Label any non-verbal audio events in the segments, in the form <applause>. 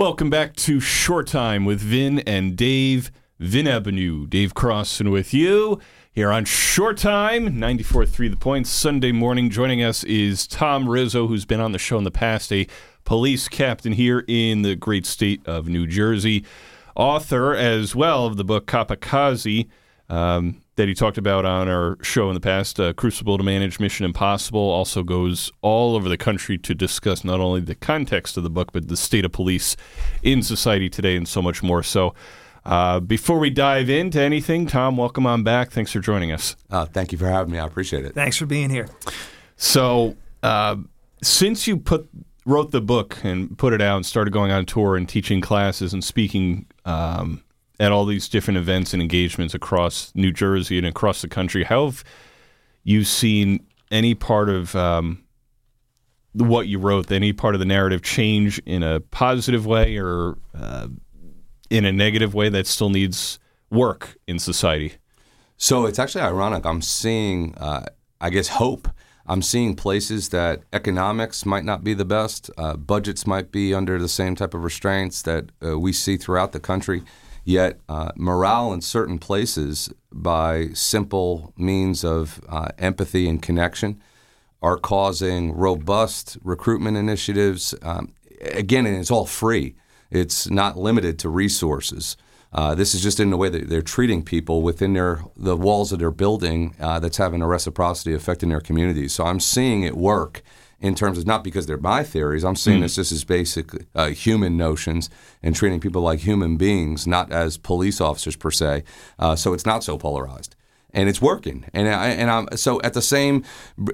Welcome back to Shore Time with Vin and Dave. Vin Ebenau, Dave Crossan with you here on Shore Time, 94.3 The Point, Sunday morning. Joining us is Tom Rizzo, who's been on the show in the past, a police captain here in the great state of New Jersey, author as well of the book Copacracy. Um, that he talked about on our show in the past, uh, Crucible to Manage Mission Impossible, also goes all over the country to discuss not only the context of the book, but the state of police in society today and so much more. So, uh, before we dive into anything, Tom, welcome on back. Thanks for joining us. Uh, thank you for having me. I appreciate it. Thanks for being here. So, uh, since you put wrote the book and put it out and started going on tour and teaching classes and speaking um, at all these different events and engagements across New Jersey and across the country. How have you seen any part of um, what you wrote, any part of the narrative change in a positive way or uh, in a negative way that still needs work in society? So it's actually ironic. I'm seeing, uh, I guess, hope. I'm seeing places that economics might not be the best, uh, budgets might be under the same type of restraints that uh, we see throughout the country. Yet, uh, morale in certain places, by simple means of uh, empathy and connection, are causing robust recruitment initiatives. Um, again, and it's all free. It's not limited to resources. Uh, this is just in the way that they're treating people within their the walls of their building uh, that's having a reciprocity effect in their communities. So I'm seeing it work in terms of not because they're my theories. I'm seeing mm. this just as basic uh, human notions and treating people like human beings, not as police officers per se. Uh, so it's not so polarized. And it's working, and I, and I'm so at the same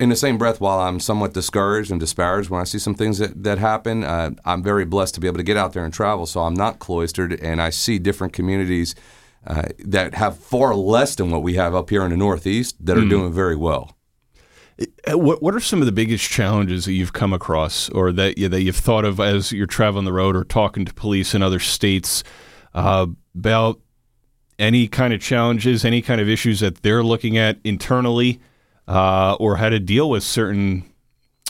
in the same breath. While I'm somewhat discouraged and disparaged when I see some things that that happen, uh, I'm very blessed to be able to get out there and travel. So I'm not cloistered, and I see different communities uh, that have far less than what we have up here in the Northeast that are mm. doing very well. Uh, what What are some of the biggest challenges that you've come across, or that that you've thought of as you're traveling the road or talking to police in other states uh, about any kind of challenges, any kind of issues that they're looking at internally, uh, or how to deal with certain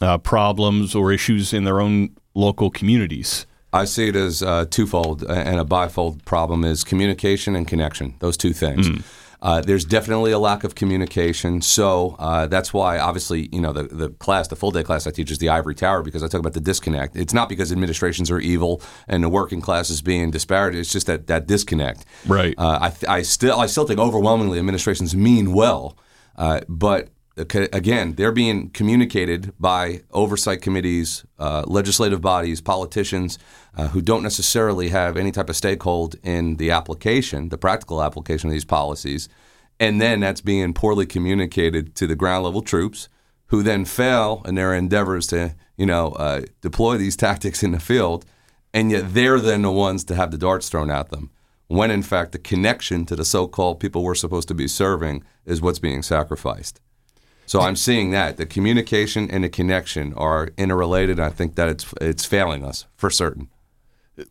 uh, problems or issues in their own local communities? I see it as uh, twofold and a bifold problem is communication and connection. Those two things. Mm. Uh, there's definitely a lack of communication. So uh, that's why, obviously, you know, the, the class, the full day class I teach is the ivory tower because I talk about the disconnect. It's not because administrations are evil and the working class is being disparate. It's just that that disconnect. Right. Uh, I, I still I still think overwhelmingly administrations mean well, uh, but again, they're being communicated by oversight committees, uh, legislative bodies, politicians uh, who don't necessarily have any type of stakehold in the application, the practical application of these policies. And then that's being poorly communicated to the ground level troops who then fail in their endeavors to, you know, uh, deploy these <laughs> tactics in the field. And yet they're then the ones to have the darts thrown at them when in fact the connection to the so-called people we're supposed to be serving is what's being sacrificed. So I'm seeing that the communication and the connection are interrelated. I think that it's it's failing us for certain.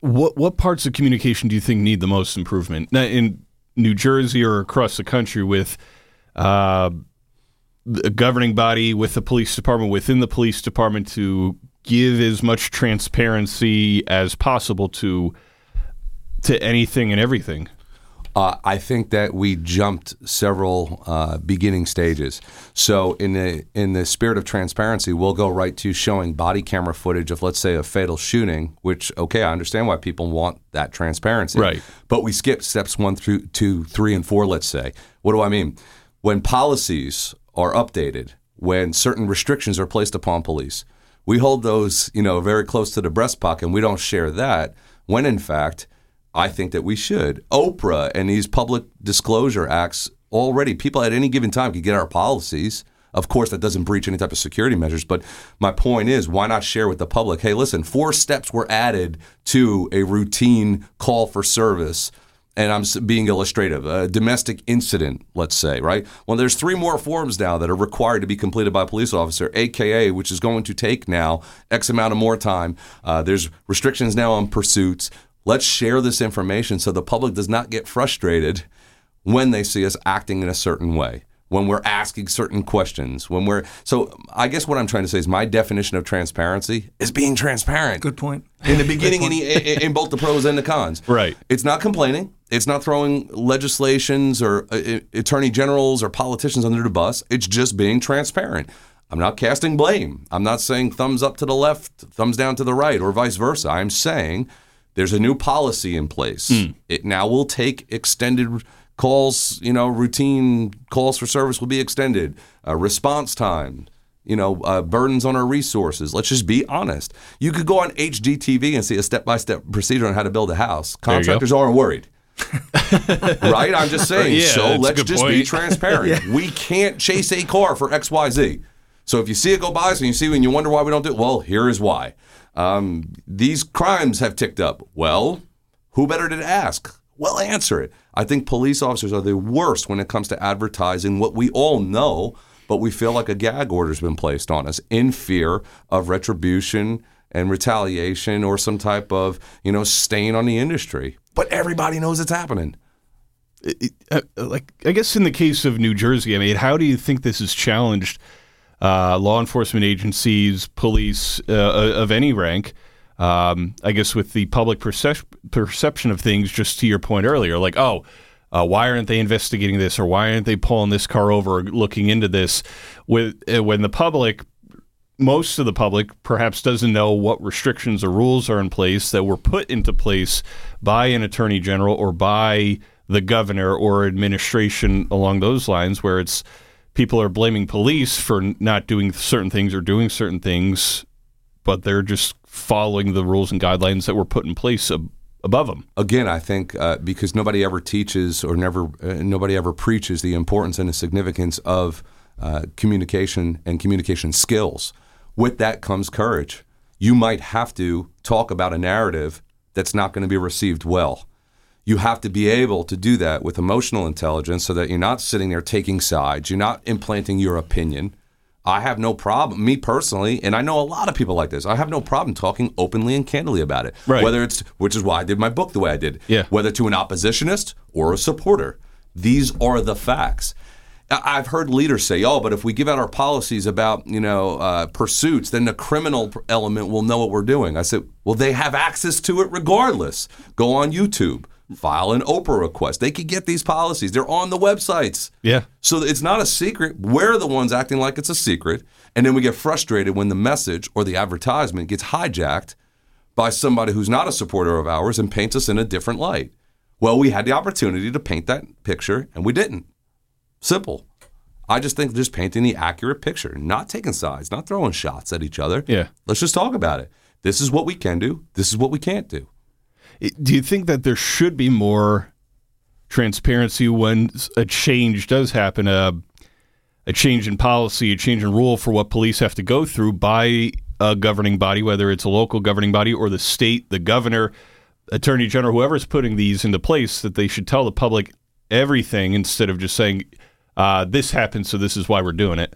What what parts of communication do you think need the most improvement now, in New Jersey or across the country with uh, a governing body, with the police department, within the police department to give as much transparency as possible to to anything and everything? Uh, I think that we jumped several uh, beginning stages. So, in the in the spirit of transparency, we'll go right to showing body camera footage of, let's say, a fatal shooting. Which, okay, I understand why people want that transparency. Right. But we skip steps one through two, three, and four. Let's say. What do I mean? When policies are updated, when certain restrictions are placed upon police, we hold those, you know, very close to the breast pocket, and we don't share that. When in fact I think that we should. OPRA and these public disclosure acts already, people at any given time could get our policies. Of course, that doesn't breach any type of security measures, but my point is why not share with the public? Hey, listen, four steps were added to a routine call for service. And I'm being illustrative, a domestic incident, let's say, right? Well, there's three more forms now that are required to be completed by a police officer, AKA, which is going to take now X amount of more time. Uh, there's restrictions now on pursuits. Let's share this information so the public does not get frustrated when they see us acting in a certain way. when we're asking certain questions, when we're so I guess what I'm trying to say is my definition of transparency is being transparent. Good point. In the beginning, in, in, in both the pros and the cons. Right. It's not complaining. It's not throwing legislations or uh, attorney generals or politicians under the bus. It's just being transparent. I'm not casting blame. I'm not saying thumbs up to the left, thumbs down to the right, or vice versa. I'm saying there's a new policy in place. It now will take extended calls, you know, routine calls for service will be extended, uh, response time, you know, uh, burdens on our resources. Let's just be honest. You could go on HGTV and see a step by step procedure on how to build a house. Contractors aren't worried. <laughs> right? I'm just saying. Yeah, so let's just be point. transparent. <laughs> We can't chase a car for XYZ. So if you see it go by, so you see and you wonder why we don't do it, well, here is why. Um, these crimes have ticked up. Well, who better to ask? Well, answer it. I think police officers are the worst when it comes to advertising what we all know, but we feel like a gag order's been placed on us in fear of retribution and retaliation or some type of, you know, stain on the industry. But everybody knows it's happening. uh, like I guess in the case of New Jersey, I mean, how do you think this is challenged uh, law enforcement agencies, police uh, of any rank? Um, I guess with the public percep- perception of things, just to your point earlier, like, oh, uh, why aren't they investigating this, or why aren't they pulling this car over, or looking into this? With uh, when the public most of the public perhaps doesn't know what restrictions or rules are in place that were put into place by an attorney general or by the governor or administration along those lines where it's people are blaming police for not doing certain things or doing certain things but they're just following the rules and guidelines that were put in place ab- above them Again, I think uh, because nobody ever teaches or never uh, nobody ever preaches the importance and the significance of uh, communication and communication skills. With that comes courage. You might have to talk about a narrative that's not going to be received well. You have to be able to do that with emotional intelligence so that you're not sitting there taking sides, you're not implanting your opinion. I have no problem, me personally, and I know a lot of people like this. I have no problem talking openly and candidly about it. Right. Whether it's, which is why I did my book the way I did. Yeah. Whether to an oppositionist or a supporter. These are the facts. I've heard leaders say, "Oh, but if we give out our policies about you know uh, pursuits, then the criminal element will know what we're doing." I said, "Well, they have access to it regardless. Go on YouTube, file an OPRA request. They could get these policies. They're on the websites. yeah So it's not a secret. We're the ones acting like it's a secret. And then we get frustrated when the message or the advertisement gets hijacked by somebody who's not a supporter of ours and paints us in a different light. Well, we had the opportunity to paint that picture and we didn't. Simple. I just think just painting the accurate picture, not taking sides, not throwing shots at each other. Yeah. Let's just talk about it. This is what we can do. This is what we can't do. Do you think that there should be more transparency when a change does happen, a, a change in policy, a change in rule for what police have to go through by a governing body, whether it's a local governing body or the state, the governor, attorney general, whoever's putting these into place, that they should tell the public everything instead of just saying, uh, this happened, so this is why we're doing it.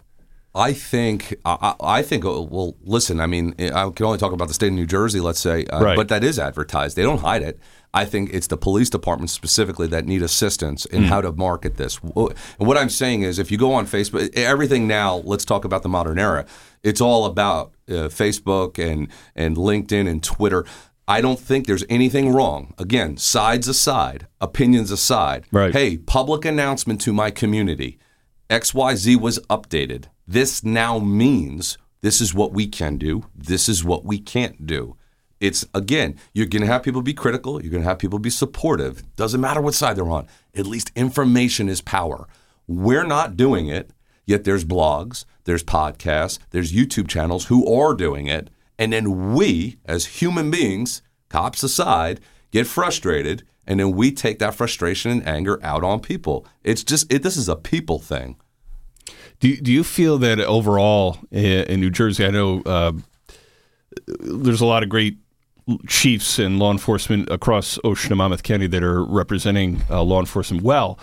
I think I, I think uh, well listen I mean I can only talk about the state of New Jersey let's say uh, Right. but that is advertised. They don't hide it. I think it's the police department specifically that need assistance in how to market this. And what I'm saying is if you go on Facebook everything now let's talk about the modern era. It's all about uh, Facebook and and LinkedIn and Twitter. I don't think there's anything wrong again sides aside opinions aside. Right. hey public announcement to my community. XYZ was updated. This now means this is what we can do, this is what we can't do. It's again, you're going to have people be critical, you're going to have people be supportive. Doesn't matter what side they're on. At least information is power. We're not doing it, yet there's blogs, there's podcasts, there's YouTube channels who are doing it. And then we, as human beings, cops aside, get frustrated and then we take that frustration and anger out on people. It's just it, this is a people thing. Do do you feel that overall in New Jersey, I know uh, there's a lot of great chiefs and law enforcement across Ocean and Monmouth County that are representing uh, law enforcement well.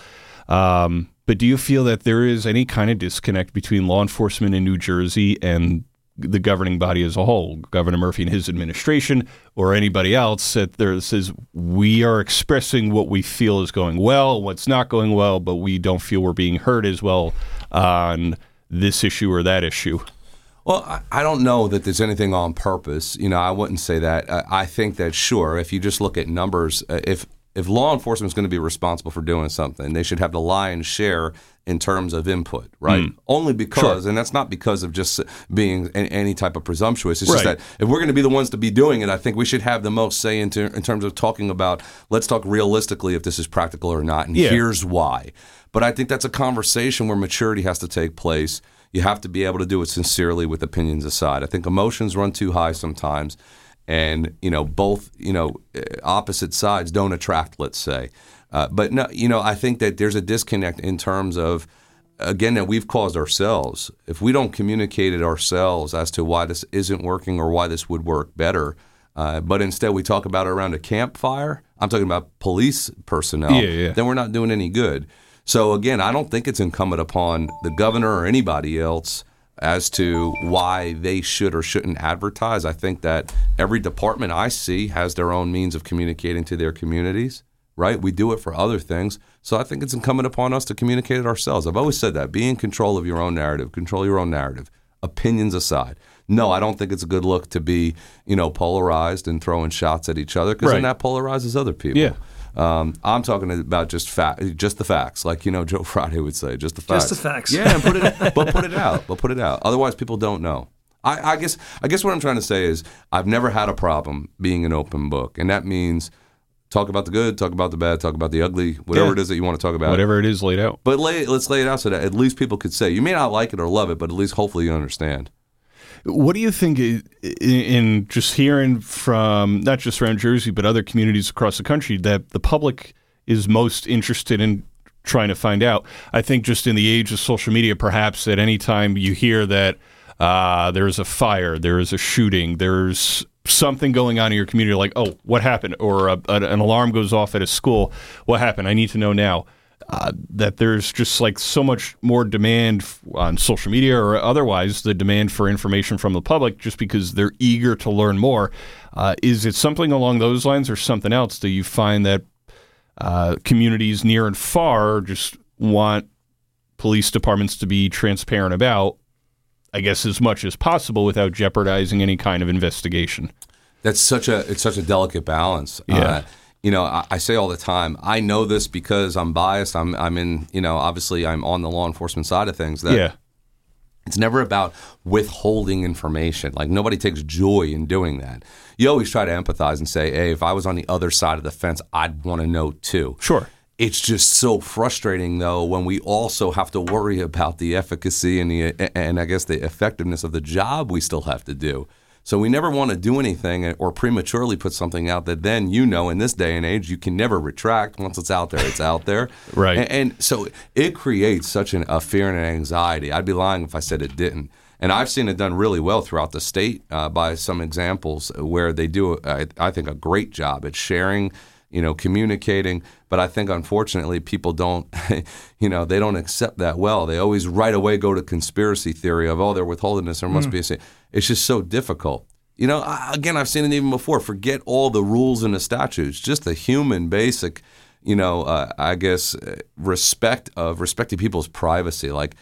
Um, but do you feel that there is any kind of disconnect between law enforcement in New Jersey and the governing body as a whole, Governor Murphy and his administration, or anybody else that there says we are expressing what we feel is going well, what's not going well, but we don't feel we're being heard as well on this issue or that issue. Well, I- don't know that there's anything on purpose. You know, I wouldn't say that. I I think that sure, if you just look at numbers, uh, if if law enforcement is going to be responsible for doing something, they should have the lion's share in terms of input, right? Only because, and that's not because of just being any type of presumptuous. It's just that if we're going to be the ones to be doing it, I think we should have the most say in, ter- in terms of talking about. Let's talk realistically if this is practical or not, and Yeah. here's why. But I think that's a conversation where maturity has to take place. You have to be able to do it sincerely with opinions aside. I think emotions run too high sometimes, and you know both you know eh, opposite sides don't attract. Let's say, uh, but no, you know I think that there's a disconnect in terms of again that we've caused ourselves. If we don't communicate it ourselves as to why this isn't working or why this would work better, uh, but instead we talk about it around a campfire. I'm talking about police personnel. Yeah, yeah. Then we're not doing any good. So again, I don't think it's incumbent upon the governor or anybody else as to why they should or shouldn't advertise. I think that every department I see has their own means of communicating to their communities, right? We do it for other things. So I think it's incumbent upon us to communicate it ourselves. I've always said that. Be in control of your own narrative, control your own narrative, opinions aside. No, I don't think it's a good look to be, you know, polarized and throwing shots at each other because then that polarizes other people. Yeah. Um, I'm talking about just fact, just the facts, like you know Joe <laughs> Friday would say, just the facts. Just the facts. Yeah, and put it, <laughs> but put it out. But put it out. Otherwise, people don't know. I, I guess. I guess what I'm trying to say is, I've never had a problem being an open book, and that means talk about the good, talk about the bad, talk about the ugly, whatever Yeah. it is that you want to talk about. Whatever it is laid out. But lay, let's lay it out so that at least people could say, you may not like it or love it, but at least hopefully you understand. What do you think i- i- in just hearing from not just around Jersey but other communities across the country that the public is most interested in trying to find out? I think just in the age of social media, perhaps at any time you hear that uh, there's a fire, there is a shooting, there's something going on in your community, like oh, what happened, or a, an an alarm goes off at a school, what happened? I need to know now uh, that there's just like so much more demand on social media or otherwise the demand for information from the public just because they're eager to learn more. Uh, is it something along those lines or something else that you find that uh, communities near and far just want police departments to be transparent about? I guess as much as possible without jeopardizing any kind of investigation. That's such a it's such a delicate balance. Yeah. Uh, you know, I, I say all the time. I know this because I'm biased. I'm I'm in. You know, obviously I'm on the law enforcement side of things. That yeah. It's never about withholding information. Like nobody takes joy in doing that. You always try to empathize and say, "Hey, if I was on the other side of the fence, I'd want to know too." Sure. It's just so frustrating though when we also have to worry about the efficacy and the and I guess the effectiveness of the job we still have to do. So we never want to do anything or prematurely put something out that then you know in this day and age you can never retract. Once it's out there, it's out there. <laughs> Right. And, and so it creates such an, a fear and an anxiety. I'd be lying if I said it didn't. And I've seen it done really well throughout the state uh, by some examples where they do, I, I think, a great job at sharing, you know, communicating. But I think, unfortunately, people don't, <laughs> you know, they don't accept that well. They always right away go to conspiracy theory of, oh, they're withholding this. There must be a. sa-" It's just so difficult. You know, I, again, I've seen it even before. Forget all the rules and the statutes. Just the human basic, you know, uh, I guess uh, respect of respecting people's privacy. Like,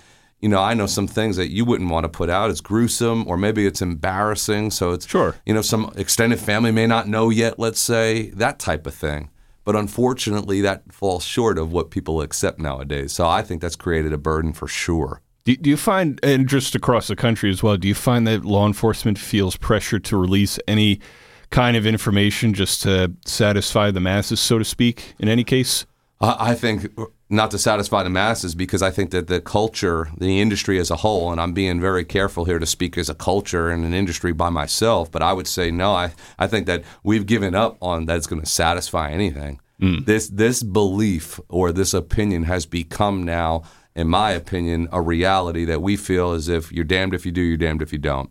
you know, I know some things that you wouldn't want to put out. It's gruesome, or maybe it's embarrassing. So it's Sure. You know, some extended family may not know yet. Let's say that type of thing. But unfortunately, that falls short of what people accept nowadays. So I think that's created a burden for sure. Do, do you find, and just across the country as well, do you find that law enforcement feels pressure to release any kind of information just to satisfy the masses, so to speak, in any case? I think not to satisfy the masses because I think that the culture, the industry as a whole, and I'm being very careful here to speak as a culture and an industry by myself, but I would say no. I, I think that we've given up on that it's going to satisfy anything. Mm. This this belief or this opinion has become now, in my opinion, a reality that we feel as if you're damned if you do, you're damned if you don't.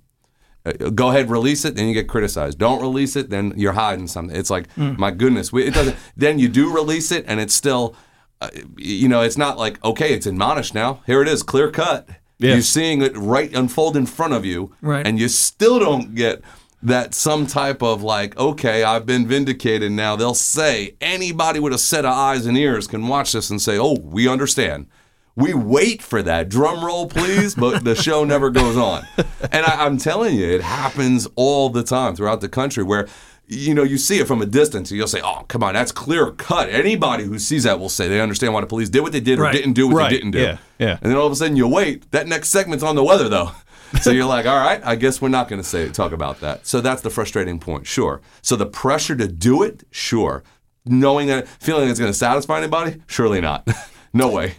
Uh, go ahead, release it, then you get criticized. Don't release it, then you're hiding something. It's like, my goodness, we, it doesn't. Then you do release it, and it's still, uh, you know, it's not like okay, it's admonished now. Here it is, clear cut. Yeah. You're seeing it right unfold in front of you, Right. and you still don't get that some type of like, okay, I've been vindicated now. They'll say anybody with a set of eyes and ears can watch this and say, oh, we understand. We wait for that. Drum roll, please, but the show never goes on. <laughs> And I, I'm telling you, it happens all the time throughout the country where you know, you see it from a distance and you'll say, oh, come on, that's clear cut. Anybody who sees that will say they understand why the police did what they did or Right. didn't do what Right. they didn't do. Yeah. Yeah. And then all of a sudden you wait. That next segment's on the weather though. <laughs> So you're like, all right, I guess we're not going to say talk about that. So that's the frustrating point. Sure. So the pressure to do it, sure. Knowing that, feeling it's going to satisfy anybody, surely not. <laughs> no way.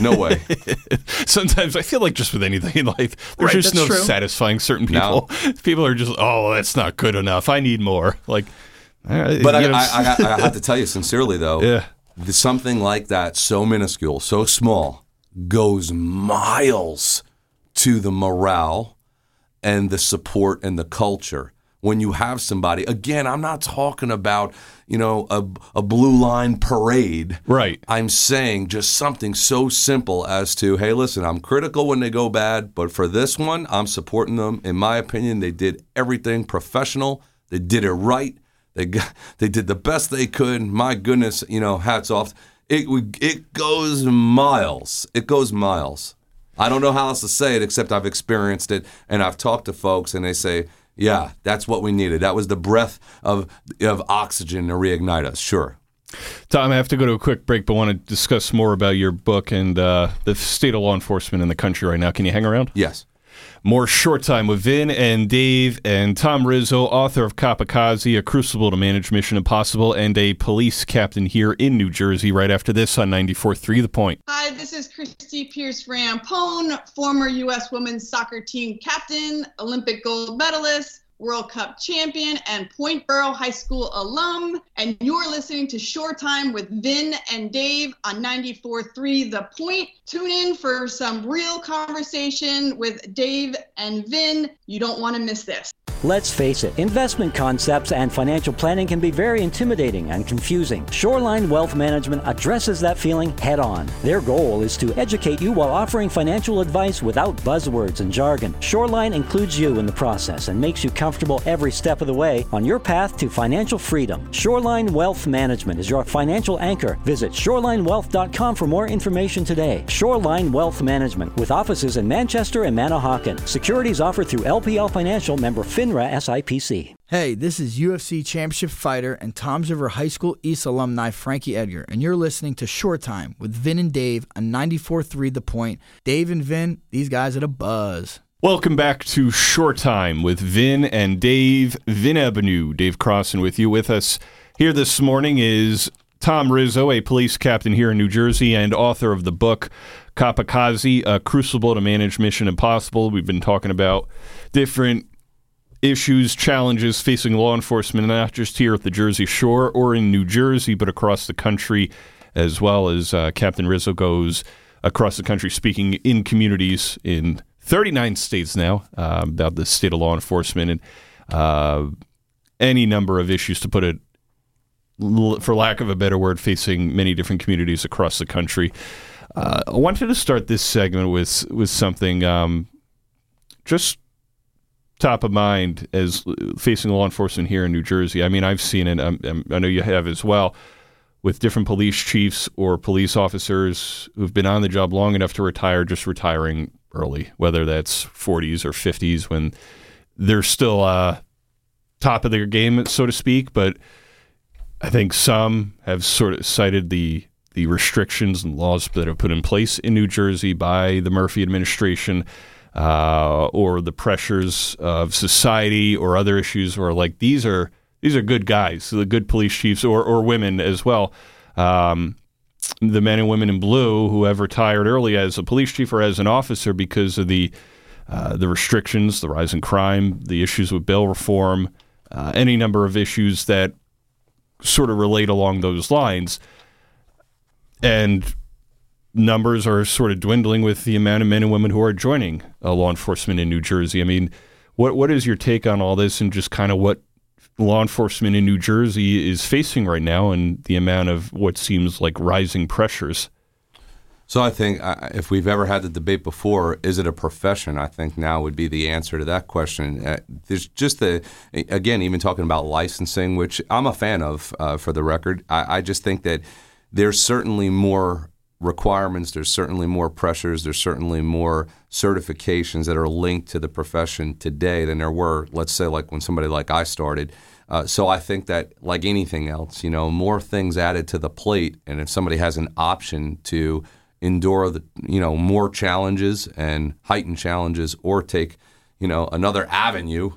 No way. <laughs> Sometimes I feel like just with anything in life, there's Right, just no true. satisfying certain No. people. <laughs> People are just, oh, that's not good enough. I need more. Like, But I, I, I, I have to tell you <laughs> sincerely though, Yeah. th- something like that, so minuscule, so small, goes miles to the morale and the support and the culture. When you have somebody, again, I'm not talking about, you know, a, a blue line parade. Right. I'm saying just something so simple as to, hey, listen, I'm critical when they go bad, but for this one, I'm supporting them. In my opinion, they did everything professional. They did it right. They got, <laughs> they did the best they could. My goodness, you know, hats off. It it goes miles. It goes miles. I don't know how else to say it except I've experienced it and I've talked to folks and they say, yeah, that's what we needed. That was the breath of of oxygen to reignite us. Sure. Tom, I have to go to a quick break, but want to discuss more about your book and uh, the state of law enforcement in the country right now. Can you hang around? Yes. More Shore Time with Vin and Dave and Tom Rizzo, author of Copacracy, A Crucible to Manage Mission Impossible, and a police captain here in New Jersey right after this on 94.3 The Point. Hi, this is Christie Pearce Rampone, former U.S. women's soccer team captain, Olympic gold medalist, World Cup champion, and Point Borough High School alum. And you're listening to Shore Time with Vin and Dave on 94.3 The Point. Tune in for some real conversation with Dave and Vin. You don't want to miss this. Let's face it, investment concepts and financial planning can be very intimidating and confusing. Shoreline Wealth Management addresses that feeling head on. Their goal is to educate you while offering financial advice without buzzwords and jargon. Shoreline includes you in the process and makes you comfortable every step of the way on your path to financial freedom. Shoreline Wealth Management is your financial anchor. Visit shorelinewealth.com for more information today. Shoreline Wealth Management with offices in Manchester and Manahawkin. Securities offered through LPL Financial member FINRA SIPC. Hey, this is UFC Championship fighter and Toms River High School East alumni Frankie Edgar, and you're listening to Shore Time with Vin and Dave on 94.3 The Point. Dave and Vin, these guys are the buzz. Welcome back to Shore Time with Vin and Dave. Vin Ebenau, Dave Crossan with you. With us here this morning is Tom Rizzo, a police captain here in New Jersey and author of the book Copacracy, A Crucible to Manage Mission Impossible. We've been talking about different issues, challenges facing law enforcement, not just here at the Jersey Shore or in New Jersey, but across the country, as well as uh, Captain Rizzo goes across the country speaking in communities in 39 states now uh, about the state of law enforcement and uh, any number of issues, to put it, for lack of a better word, facing many different communities across the country. Uh, I wanted to start this segment with with something um, just top of mind as facing law enforcement here in New Jersey. I mean, I've seen it. um, um, I know you have as well with different police chiefs or police officers who've been on the job long enough to retire, just retiring early, whether that's 40s or 50s when they're still uh, top of their game, so to speak. But I think some have sort of cited the the restrictions and laws that are put in place in New Jersey by the Murphy administration uh, or the pressures of society or other issues or like these are these are good guys, the good police chiefs or, or women as well. Um, the men and women in blue who have retired early as a police chief or as an officer because of the uh, the restrictions, the rise in crime, the issues with bail reform, uh, any number of issues that sort of relate along those lines. And numbers are sort of dwindling with the amount of men and women who are joining uh, law enforcement in New Jersey. I mean, what what is your take on all this and just kind of what law enforcement in New Jersey is facing right now and the amount of what seems like rising pressures? So I think uh, if we've ever had the debate before, is it a profession? I think now would be the answer to that question. Uh, there's just the again, even talking about licensing, which I'm a fan of, uh, for the record. I, I just think that there's certainly more requirements. There's certainly more pressures. There's certainly more certifications that are linked to the profession today than there were, let's say, like when somebody like I started. Uh, so I think that, like anything else, you know, more things added to the plate, and if somebody has an option to endure the you know more challenges and heightened challenges or take you know another avenue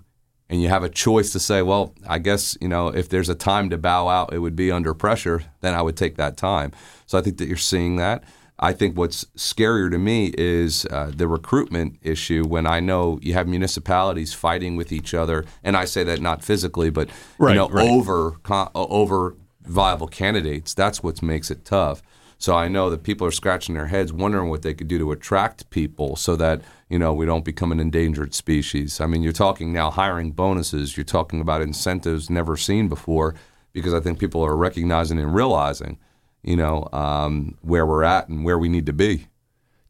and you have a choice to say well i guess you know if there's a time to bow out it would be under pressure then i would take that time so i think that you're seeing that i think what's scarier to me is uh, the recruitment issue when i know you have municipalities fighting with each other and i say that not physically but right, you know right. over over viable candidates that's what makes it tough so I know that people are scratching their heads wondering what they could do to attract people so that, you know, we don't become an endangered species. I mean, you're talking now hiring bonuses, you're talking about incentives never seen before because I think people are recognizing and realizing, you know, um, where we're at and where we need to be.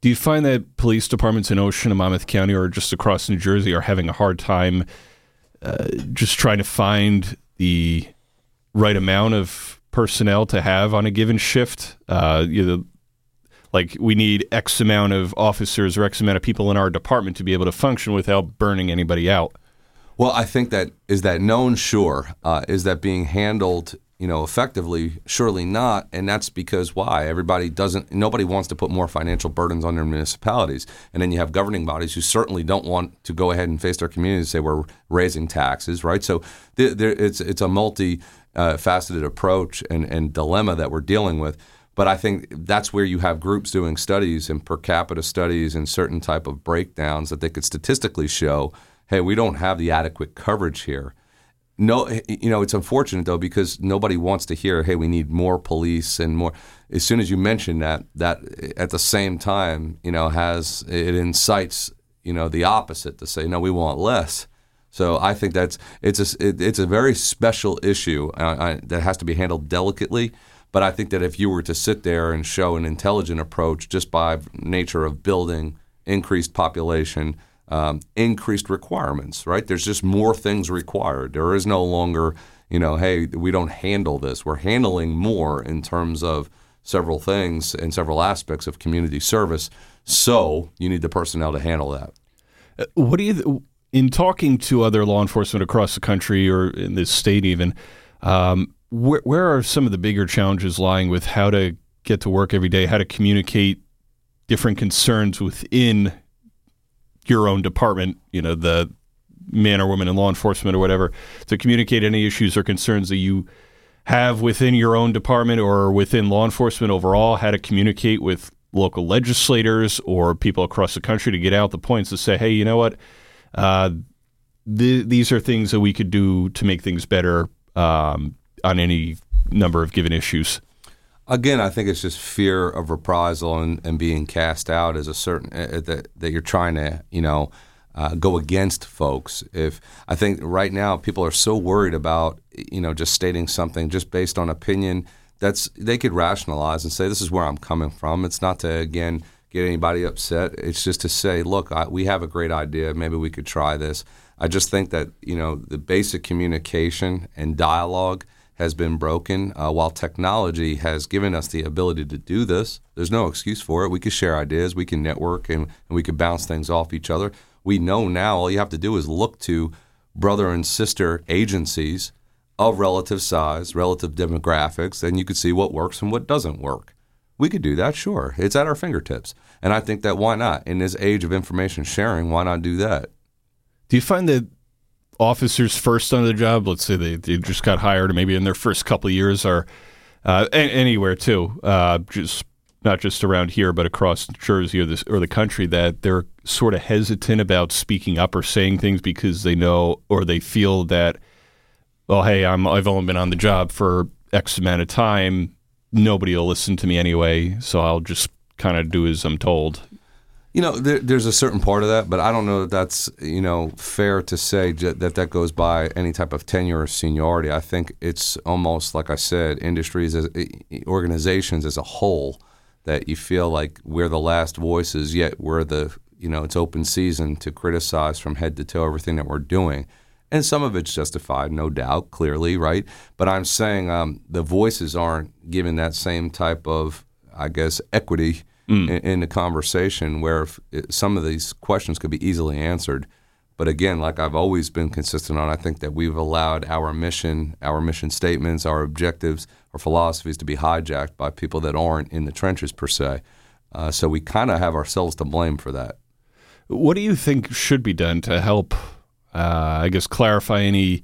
Do you find that police departments in Ocean and Monmouth County or just across New Jersey are having a hard time uh, just trying to find the right amount of personnel to have on a given shift. Uh, you know, like we need X amount of officers or X amount of people in our department to be able to function without burning anybody out. Well, I think that is that known. Sure, uh, is that being handled? You know, effectively, surely not, and that's because why everybody doesn't. Nobody wants to put more financial burdens on their municipalities, and then you have governing bodies who certainly don't want to go ahead and face their communities and say we're raising taxes, right? So there, it's it's a multi uh, faceted approach and, and dilemma that we're dealing with. But I think that's where you have groups doing studies and per capita studies and certain type of breakdowns that they could statistically show, hey, we don't have the adequate coverage here. No, you know, it's unfortunate though because nobody wants to hear, hey, we need more police and more. As soon as you mention that, that at the same time, you know, has it incites, you know, the opposite to say, no, we want less. So I think that's it's a it, it's a very special issue uh, that has to be handled delicately. But I think that if you were to sit there and show an intelligent approach, just by nature of building increased population, um, increased requirements, right? There's just more things required. There is no longer, you know, hey, we don't handle this. We're handling more in terms of several things and several aspects of community service. So you need the personnel to handle that. Uh, what do you? in talking to other law enforcement across the country or in this state, even, um, where, where are some of the bigger challenges lying with how to get to work every day, how to communicate different concerns within your own department, you know, the man or woman in law enforcement or whatever, to communicate any issues or concerns that you have within your own department or within law enforcement overall, how to communicate with local legislators or people across the country to get out the points to say, hey, you know what? Uh, th- these are things that we could do to make things better um, on any number of given issues. Again, I think it's just fear of reprisal and, and being cast out as a certain uh, that that you're trying to you know uh, go against folks. If I think right now people are so worried about you know just stating something just based on opinion that's they could rationalize and say this is where I'm coming from. It's not to again get anybody upset. It's just to say, look, I, we have a great idea. Maybe we could try this. I just think that you know the basic communication and dialogue has been broken. Uh, while technology has given us the ability to do this, there's no excuse for it. We can share ideas, we can network, and, and we can bounce things off each other. We know now all you have to do is look to brother and sister agencies of relative size, relative demographics, and you can see what works and what doesn't work. We could do that, sure. It's at our fingertips. And I think that why not? In this age of information sharing, why not do that? Do you find that officers first on the job, let's say they, they just got hired or maybe in their first couple of years are uh, anywhere too, uh, just not just around here, but across Jersey or, this, or the country, that they're sort of hesitant about speaking up or saying things because they know or they feel that, well, hey, I'm, I've only been on the job for X amount of time nobody will listen to me anyway, so I'll just kind of do as I'm told. You know, there, there's a certain part of that, but I don't know that that's you know fair to say that that goes by any type of tenure or seniority. I think it's almost like I said, industries as organizations as a whole that you feel like we're the last voices, yet we're the you know it's open season to criticize from head to toe everything that we're doing. And some of it's justified, no doubt, clearly, right? But I'm saying um, the voices aren't given that same type of, I guess, equity in, in the conversation where it, some of these questions could be easily answered. But again, like I've always been consistent on, I think that we've allowed our mission, our mission statements, our objectives, our philosophies to be hijacked by people that aren't in the trenches per se. Uh, so we kind of have ourselves to blame for that. What do you think should be done to help, uh, I guess, clarify any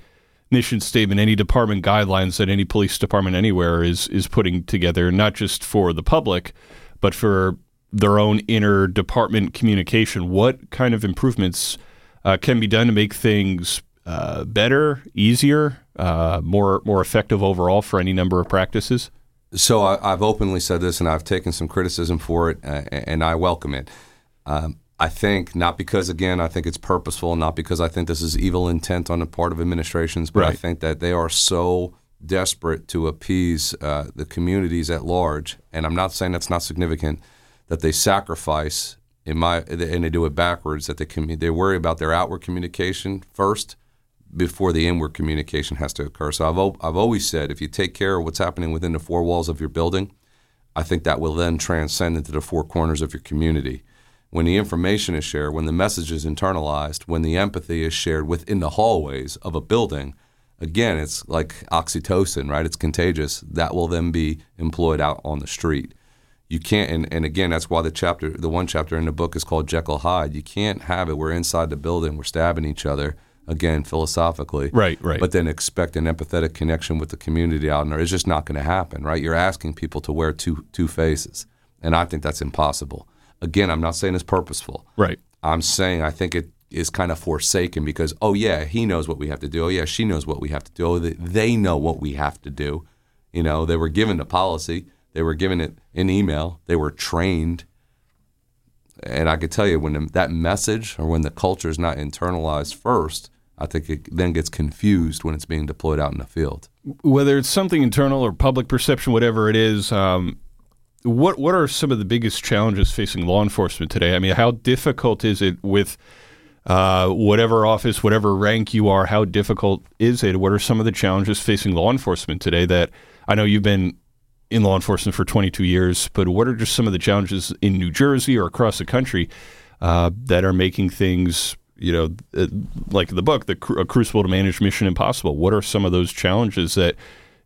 mission statement, any department guidelines that any police department anywhere is is putting together, not just for the public, but for their own inner department communication? What kind of improvements uh, can be done to make things uh, better, easier, uh, more more effective overall for any number of practices? So I, I've openly said this, and I've taken some criticism for it, uh, and I welcome it. Um, I think not because again I think it's purposeful, not because I think this is evil intent on the part of administrations, but I think that they are so desperate to appease uh, the communities at large, and I'm not saying that's not significant, that they sacrifice in my and they do it backwards. That they commu- they worry about their outward communication first before the inward communication has to occur. So I've al- I've always said if you take care of what's happening within the four walls of your building, I think that will then transcend into the four corners of your community. When the information is shared, when the message is internalized, when the empathy is shared within the hallways of a building, again, it's like oxytocin, right? It's contagious. That will then be employed out on the street. You can't, and, and again, that's why the chapter, the one chapter in the book is called Jekyll Hyde. You can't have it. We're inside the building, we're stabbing each other, again, philosophically. Right, right. But then expect an empathetic connection with the community out there. It's just not going to happen, right? You're asking people to wear two two faces, and I think that's impossible. Again, I'm not saying it's purposeful. Right. I'm saying I think it is kind of forsaken because oh yeah, he knows what we have to do. Oh yeah, she knows what we have to do. Oh, they- know what we have to do. You know, they were given the policy. They were given it in email. They were trained. And I could tell you when that message or when the culture is not internalized first, I think it then gets confused when it's being deployed out in the field. whether it's something internal or public perception, whatever it is, um, what what are some of the biggest challenges facing law enforcement today? I mean, how difficult is it with uh, whatever office, whatever rank you are? How difficult is it? What are some of the challenges facing law enforcement today? That I know you've been in law enforcement for 22 years, but what are just some of the challenges in New Jersey or across the country uh, that are making things, you know, uh, like the book, the Cru- Crucible to Manage Mission Impossible? What are some of those challenges that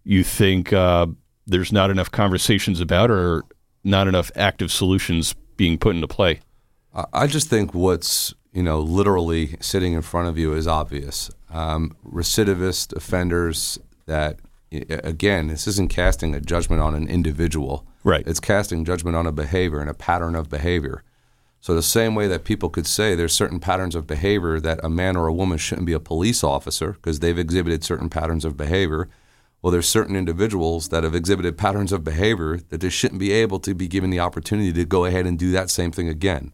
you think uh, there's not enough conversations about or not enough active solutions being put into play? I just think what's you know literally sitting in front of you is obvious. Um, recidivist offenders that again, this isn't casting a judgment on an individual. Right. It's casting judgment on a behavior and a pattern of behavior. So the same way that people could say there's certain patterns of behavior that a man or a woman shouldn't be a police officer because they've exhibited certain patterns of behavior. Well, there's certain individuals that have exhibited patterns of behavior that they shouldn't be able to be given the opportunity to go ahead and do that same thing again.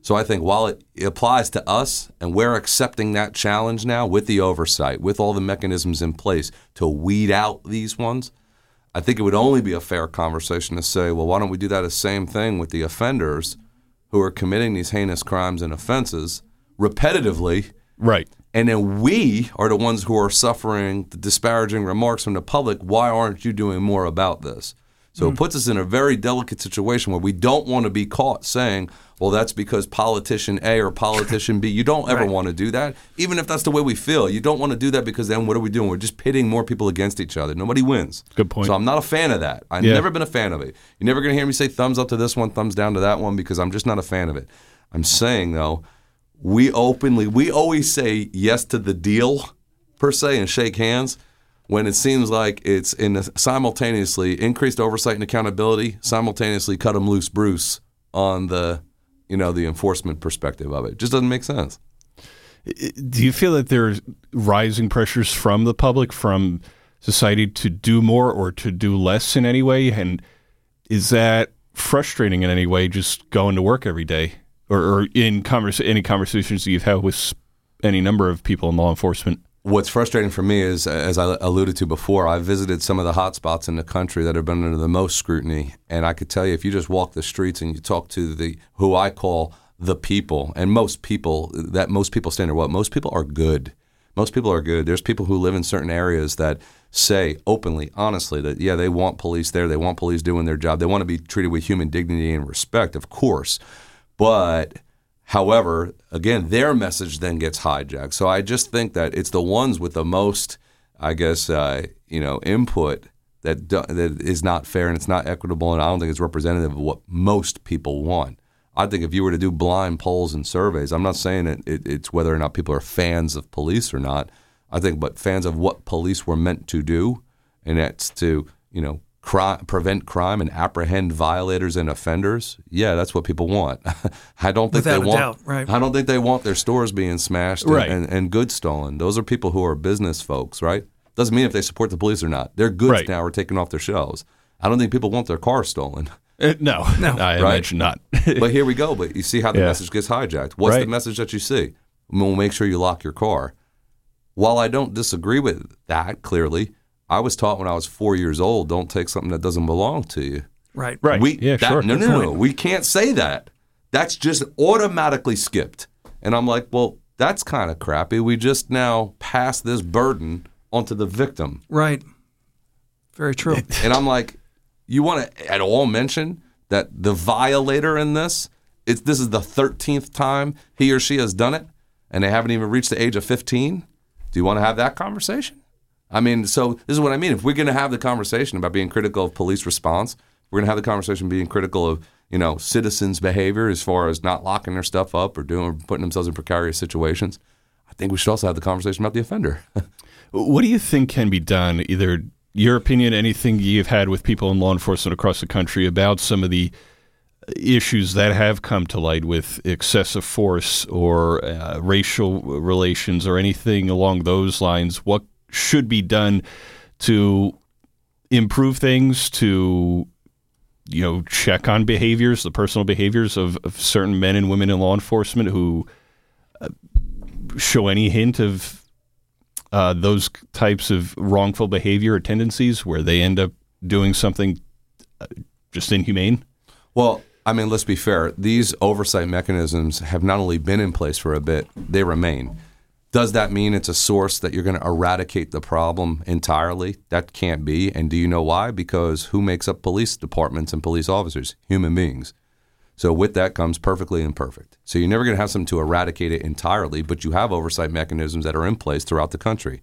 So I think while it applies to us and we're accepting that challenge now with the oversight, with all the mechanisms in place to weed out these ones, I think it would only be a fair conversation to say, well, why don't we do that same thing with the offenders who are committing these heinous crimes and offenses repetitively Right. and then we are the ones who are suffering the disparaging remarks from the public. Why aren't you doing more about this? So it mm. puts us in a very delicate situation where we don't want to be caught saying, well, that's because politician A or politician B. You don't ever want to do that, even if that's the way we feel. You don't want to do that because then what are we doing? We're just pitting more people against each other. Nobody wins. Good point. So I'm not a fan of that. I've Yeah. never been a fan of it. You're never going to hear me say thumbs up to this one, thumbs down to that one because I'm just not a fan of it. I'm saying, though, we openly, we always say yes to the deal per se and shake hands when it seems like it's in simultaneously increased oversight and accountability, simultaneously cut them loose, Bruce, on the, you know, the enforcement perspective of it. Just doesn't make sense. Do you feel that there's rising pressures from the public, from society to do more or to do less in any way? And is that frustrating in any way, just going to work every day? Or, or in converse, any conversations that you've had with any number of people in law enforcement? What's frustrating for me is, as I alluded to before, I visited some of the hot spots in the country that have been under the most scrutiny, and I could tell you if you just walk the streets and you talk to the who I call the people, and most people that most people stand or what? Most people are good. Most people are good. There's people who live in certain areas that say openly, honestly, that yeah, they want police there, they want police doing their job, they want to be treated with human dignity and respect, of course, but However, again, their message then gets hijacked. So I just think that it's the ones with the most, I guess, uh, you know, input that do, that is not fair and it's not equitable, and I don't think it's representative of what most people want. I think if you were to do blind polls and surveys, I'm not saying it, it, it's whether or not people are fans of police or not. I think, but fans of what police were meant to do, and that's to you know crime, prevent crime and apprehend violators and offenders, yeah, that's what people want. <laughs> I don't think Without they want. doubt, right. I don't think they want their stores being smashed and, Right. and, and goods stolen. Those are people who are business folks, right? Doesn't mean if they support the police or not. Their goods Right. now are taken off their shelves. I don't think people want their cars stolen. Uh, no, No. I Right. imagine not. <laughs> but here we go. But you see how the Yeah. message gets hijacked. What's the message that you see? We'll make sure you lock your car. While I don't disagree with that, clearly, I was taught when I was four years old, don't take something that doesn't belong to you. Right. right. We, yeah, that- sure. No, no, no. We can't say that. That's just automatically skipped. And I'm like, well, that's kind of crappy. We just now pass this burden onto the victim. Right. Very true. <laughs> And I'm like, you want to at all mention that the violator in this, it's, this is the 13th time he or she has done it, and they haven't even reached the age of 15? Do you want to have that conversation? I mean, so this is what I mean. If we're going to have the conversation about being critical of police response, we're going to have the conversation being critical of you know citizens' behavior as far as not locking their stuff up or doing putting themselves in precarious situations. I think we should also have the conversation about the offender. <laughs> What do you think can be done? Either your opinion, anything you've had with people in law enforcement across the country about some of the issues that have come to light with excessive force or uh, racial relations or anything along those lines. What should be done to improve things, to you know, check on behaviors, the personal behaviors of, of certain men and women in law enforcement who uh, show any hint of uh, those types of wrongful behavior or tendencies where they end up doing something uh, just inhumane? Well, I mean, let's be fair. These oversight mechanisms have not only been in place for a bit, they remain. Does that mean it's a source that you're going to eradicate the problem entirely? That can't be. And do you know why? Because who makes up police departments and police officers? Human beings. So with that comes perfectly imperfect. So you're never going to have something to eradicate it entirely, but you have oversight mechanisms that are in place throughout the country.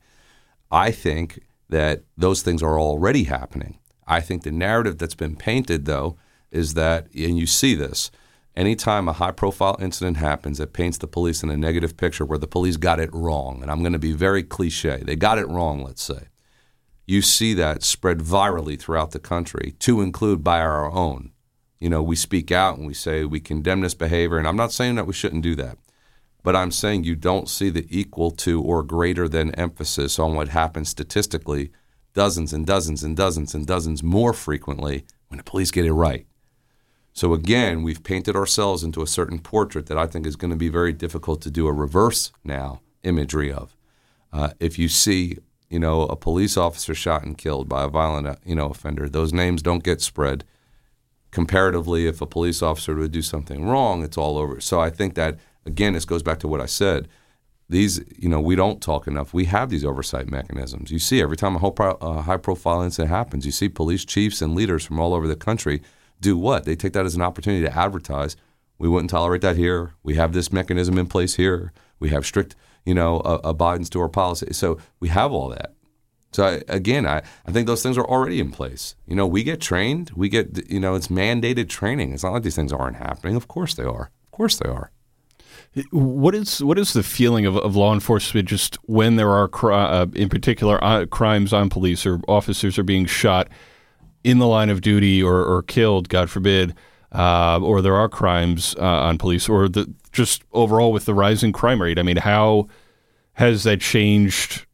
I think that those things are already happening. I think the narrative that's been painted, though, is that, and you see this, anytime a high profile incident happens, it paints the police in a negative picture where the police got it wrong. And I'm going to be very cliche. They got it wrong, let's say. You see that spread virally throughout the country, to include by our own. You know, we speak out and we say we condemn this behavior, and I'm not saying that we shouldn't do that. But I'm saying you don't see the equal to or greater than emphasis on what happens statistically dozens and dozens and dozens and dozens more frequently when the police get it right. So again, we've painted ourselves into a certain portrait that I think is going to be very difficult to do a reverse now imagery of. Uh, if you see, you know, a police officer shot and killed by a violent, uh, you know, offender, those names don't get spread. Comparatively, if a police officer would do something wrong, it's all over. So I think that again, this goes back to what I said. These, you know, we don't talk enough. We have these oversight mechanisms. You see, every time a whole pro- uh, high-profile incident happens, you see police chiefs and leaders from all over the country do what? They take that as an opportunity to advertise. We wouldn't tolerate that here. We have this mechanism in place here. We have strict, you know, uh, abidance to our policy. So we have all that. So I, again, I, I think those things are already in place. You know, we get trained. We get, you know, it's mandated training. It's not like these things aren't happening. Of course they are. Of course they are. What is what is the feeling of, of law enforcement just when there are, uh, in particular, uh, crimes on police or officers are being shot in the line of duty or, or killed, God forbid, uh, or there are crimes uh, on police, or the just overall with the rising crime rate? I mean, how has that changed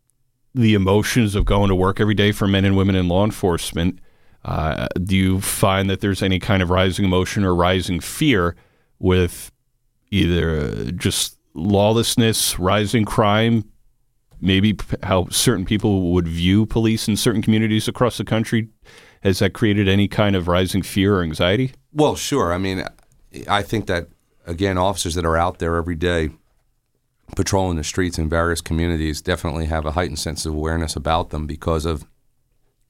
the emotions of going to work every day for men and women in law enforcement? Uh, do you find that there's any kind of rising emotion or rising fear with either uh, just lawlessness, rising crime, maybe how certain people would view police in certain communities across the country? Has that created any kind of rising fear or anxiety? Well, sure. I mean, I think that again, officers that are out there every day patrolling the streets in various communities definitely have a heightened sense of awareness about them because of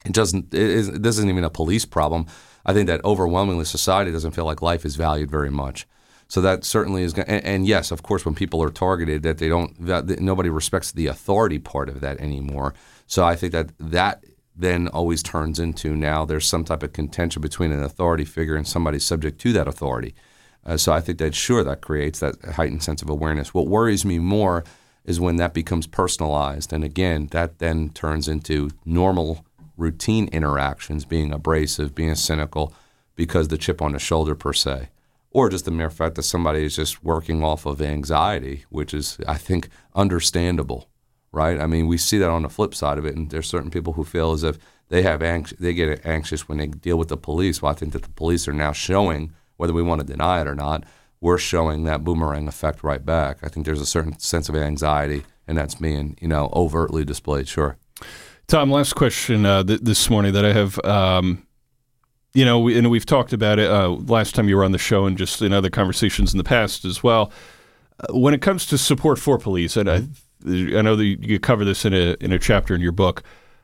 it doesn't it, is, this isn't even a police problem. I think that overwhelmingly society doesn't feel like life is valued very much. So that certainly is, and, and yes, of course, when people are targeted, that they don't, that nobody respects the authority part of that anymore. So I think that that then always turns into now there's some type of contention between an authority figure and somebody subject to that authority. Uh, so I think that sure that creates that heightened sense of awareness. What worries me more is when that becomes personalized, and again, that then turns into normal routine interactions being abrasive, being cynical, because the chip on the shoulder per se, or just the mere fact that somebody is just working off of anxiety, which is I think understandable, right? I mean, we see that on the flip side of it, and there's certain people who feel as if they have anx- they get anxious when they deal with the police. Well, I think that the police are now showing whether we want to deny it or not, we're showing that boomerang effect right back. I think there's a certain sense of anxiety, and that's being, you know, overtly displayed. Sure. Tom, last question uh, th- this morning that I have. Um, you know, and we've talked about it uh, last time you were on the show, and just in other conversations in the past as well. Uh, when it comes to support for police, and I, I know that you cover this in a in a chapter in your book,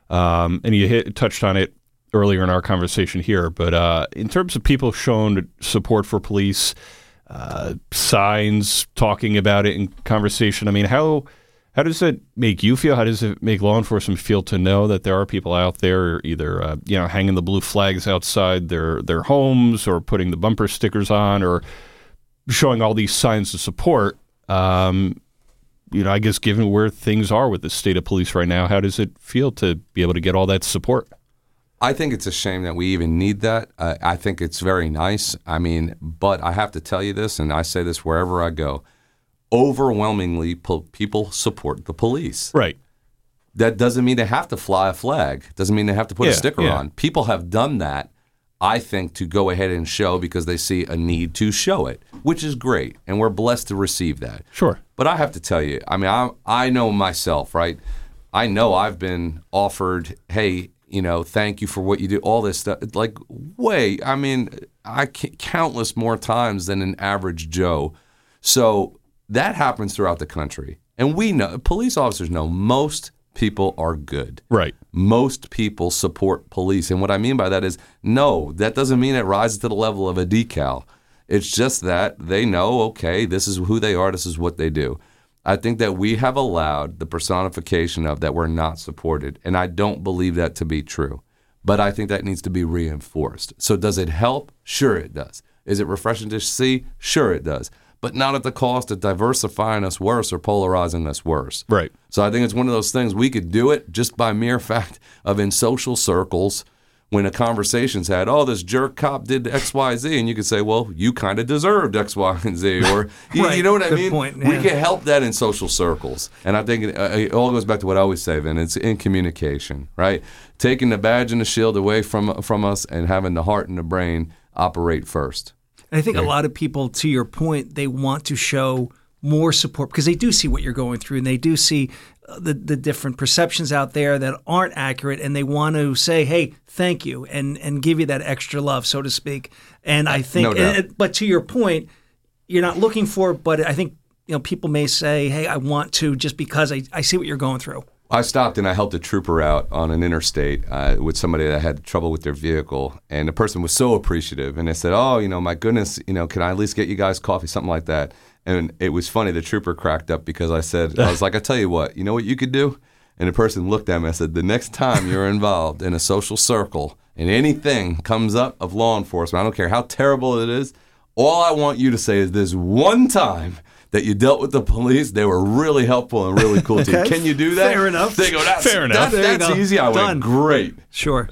um, and you hit, touched on it earlier in our conversation here, but uh, in terms of people showing support for police, uh, signs talking about it in conversation, I mean, how how does it make you feel? How does it make law enforcement feel to know that there are people out there either uh, you know hanging the blue flags outside their their homes or putting the bumper stickers on or showing all these signs of support? Um, you know, I guess given where things are with the state of police right now, how does it feel to be able to get all that support? I think it's a shame that we even need that. Uh, I think it's very nice. I mean, but I have to tell you this, and I say this wherever I go overwhelmingly, po- people support the police. Right. That doesn't mean they have to fly a flag, doesn't mean they have to put Yeah, a sticker yeah. on. People have done that, I think, to go ahead and show because they see a need to show it, which is great. And we're blessed to receive that. Sure. But I have to tell you, I mean, I I know myself, right? I know I've been offered, hey, you know, thank you for what you do, all this stuff. Like, way, I mean, I countless more times than an average Joe. So that happens throughout the country, and we know police officers know most people are good. Right. Most people support police, and what I mean by that is, no, that doesn't mean it rises to the level of a decal. It's just that they know, okay, this is who they are, this is what they do. I think that we have allowed the personification of that we're not supported, and I don't believe that to be true. But I think that needs to be reinforced. So, does it help? Sure, it does. Is it refreshing to see? Sure, it does. But not at the cost of diversifying us worse or polarizing us worse. Right. So I think it's one of those things we could do it just by mere <laughs> fact of in social circles when a conversation's had, oh, this jerk cop did X, Y, Z, and you could say, well, you kind of deserved X, Y, and Z, or <laughs> you, Right. you know what I mean? point, We can help that in social circles, and I think it, uh, it all goes back to what I always say, Vin. It's in communication, right? Taking the badge and the shield away from from us, and having the heart and the brain operate first. And I think a lot of people, to your point, they want to show more support because they do see what you're going through and they do see uh, the, the different perceptions out there that aren't accurate and they want to say, hey, thank you and, and give you that extra love, so to speak. And I think, No and- but to your point, you're not looking for but I think, you know, people may say, hey, I want to just because I, I see what you're going through. I stopped and I helped a trooper out on an interstate uh, with somebody that had trouble with their vehicle, and the person was so appreciative, and they said, "Oh, you know, my goodness, you know, can I at least get you guys coffee, something like that?" And it was funny. The trooper cracked up because I said, "I was like, I tell you what, you know what you could do." And the person looked at me. I said, "The next time you're involved in a social circle and anything comes up of law enforcement, I don't care how terrible it is, all I want you to say is this one time." That you dealt with the police, they were really helpful and really cool to you. Can you do that? Fair enough. They go, that's, Fair enough. that- There that's go. easy. I Done. went, great. Sure.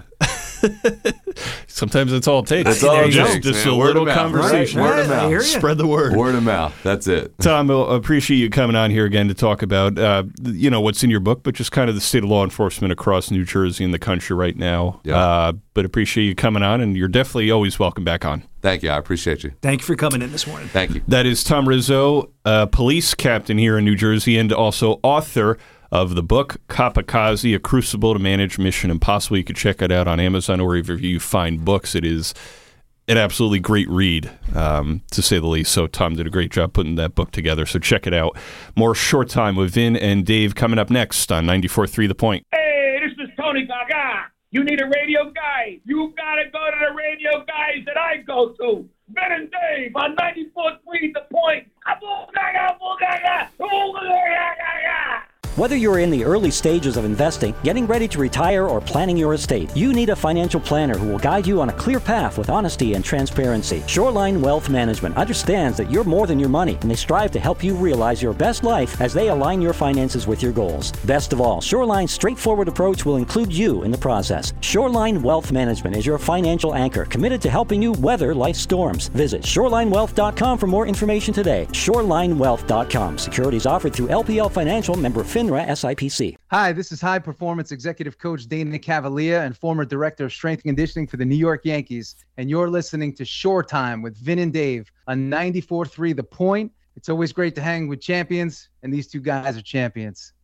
<laughs> Sometimes that's all it takes. That's all it you just, takes, just a Word little of mouth, right? conversation. Word of Yeah, I mouth. Spread the word. Word of mouth. That's it. <laughs> Tom, I appreciate you coming on here again to talk about, uh, you know, what's in your book, but just kind of the state of law enforcement across New Jersey and the country right now. Yeah. Uh, but appreciate you coming on, and you're definitely always welcome back on. Thank you. I appreciate you. Thank you for coming in this morning. Thank you. That is Tom Rizzo, uh, police captain here in New Jersey, and also author of the book, Copacracy, A Crucible to Manage Mission Impossible. You can check it out on Amazon or wherever you find books. It is an absolutely great read, um, to say the least. So Tom did a great job putting that book together. So check it out. More Shore Time with Vin and Dave coming up next on 94.3 The Point. Hey, this is Tony Gaga. You need a radio guy. You gotta go to the radio guys that I go to. Vin and Dave on 94.3 The Point. Whether you're in the early stages of investing, getting ready to retire, or planning your estate, you need a financial planner who will guide you on a clear path with honesty and transparency. Shoreline Wealth Management understands that you're more than your money, and they strive to help you realize your best life as they align your finances with your goals. Best of all, Shoreline's straightforward approach will include you in the process. Shoreline Wealth Management is your financial anchor, committed to helping you weather life's storms. Visit shorelinewealth.com for more information today. Shorelinewealth.com. Securities offered through LPL Financial member FINRA SIPC. Hi, this is high performance executive coach Dana Cavalea and former director of strength and conditioning for the New York Yankees. And you're listening to Shore Time with Vin and Dave on 94.3 The Point. It's always great to hang with champions, and these two guys are champions.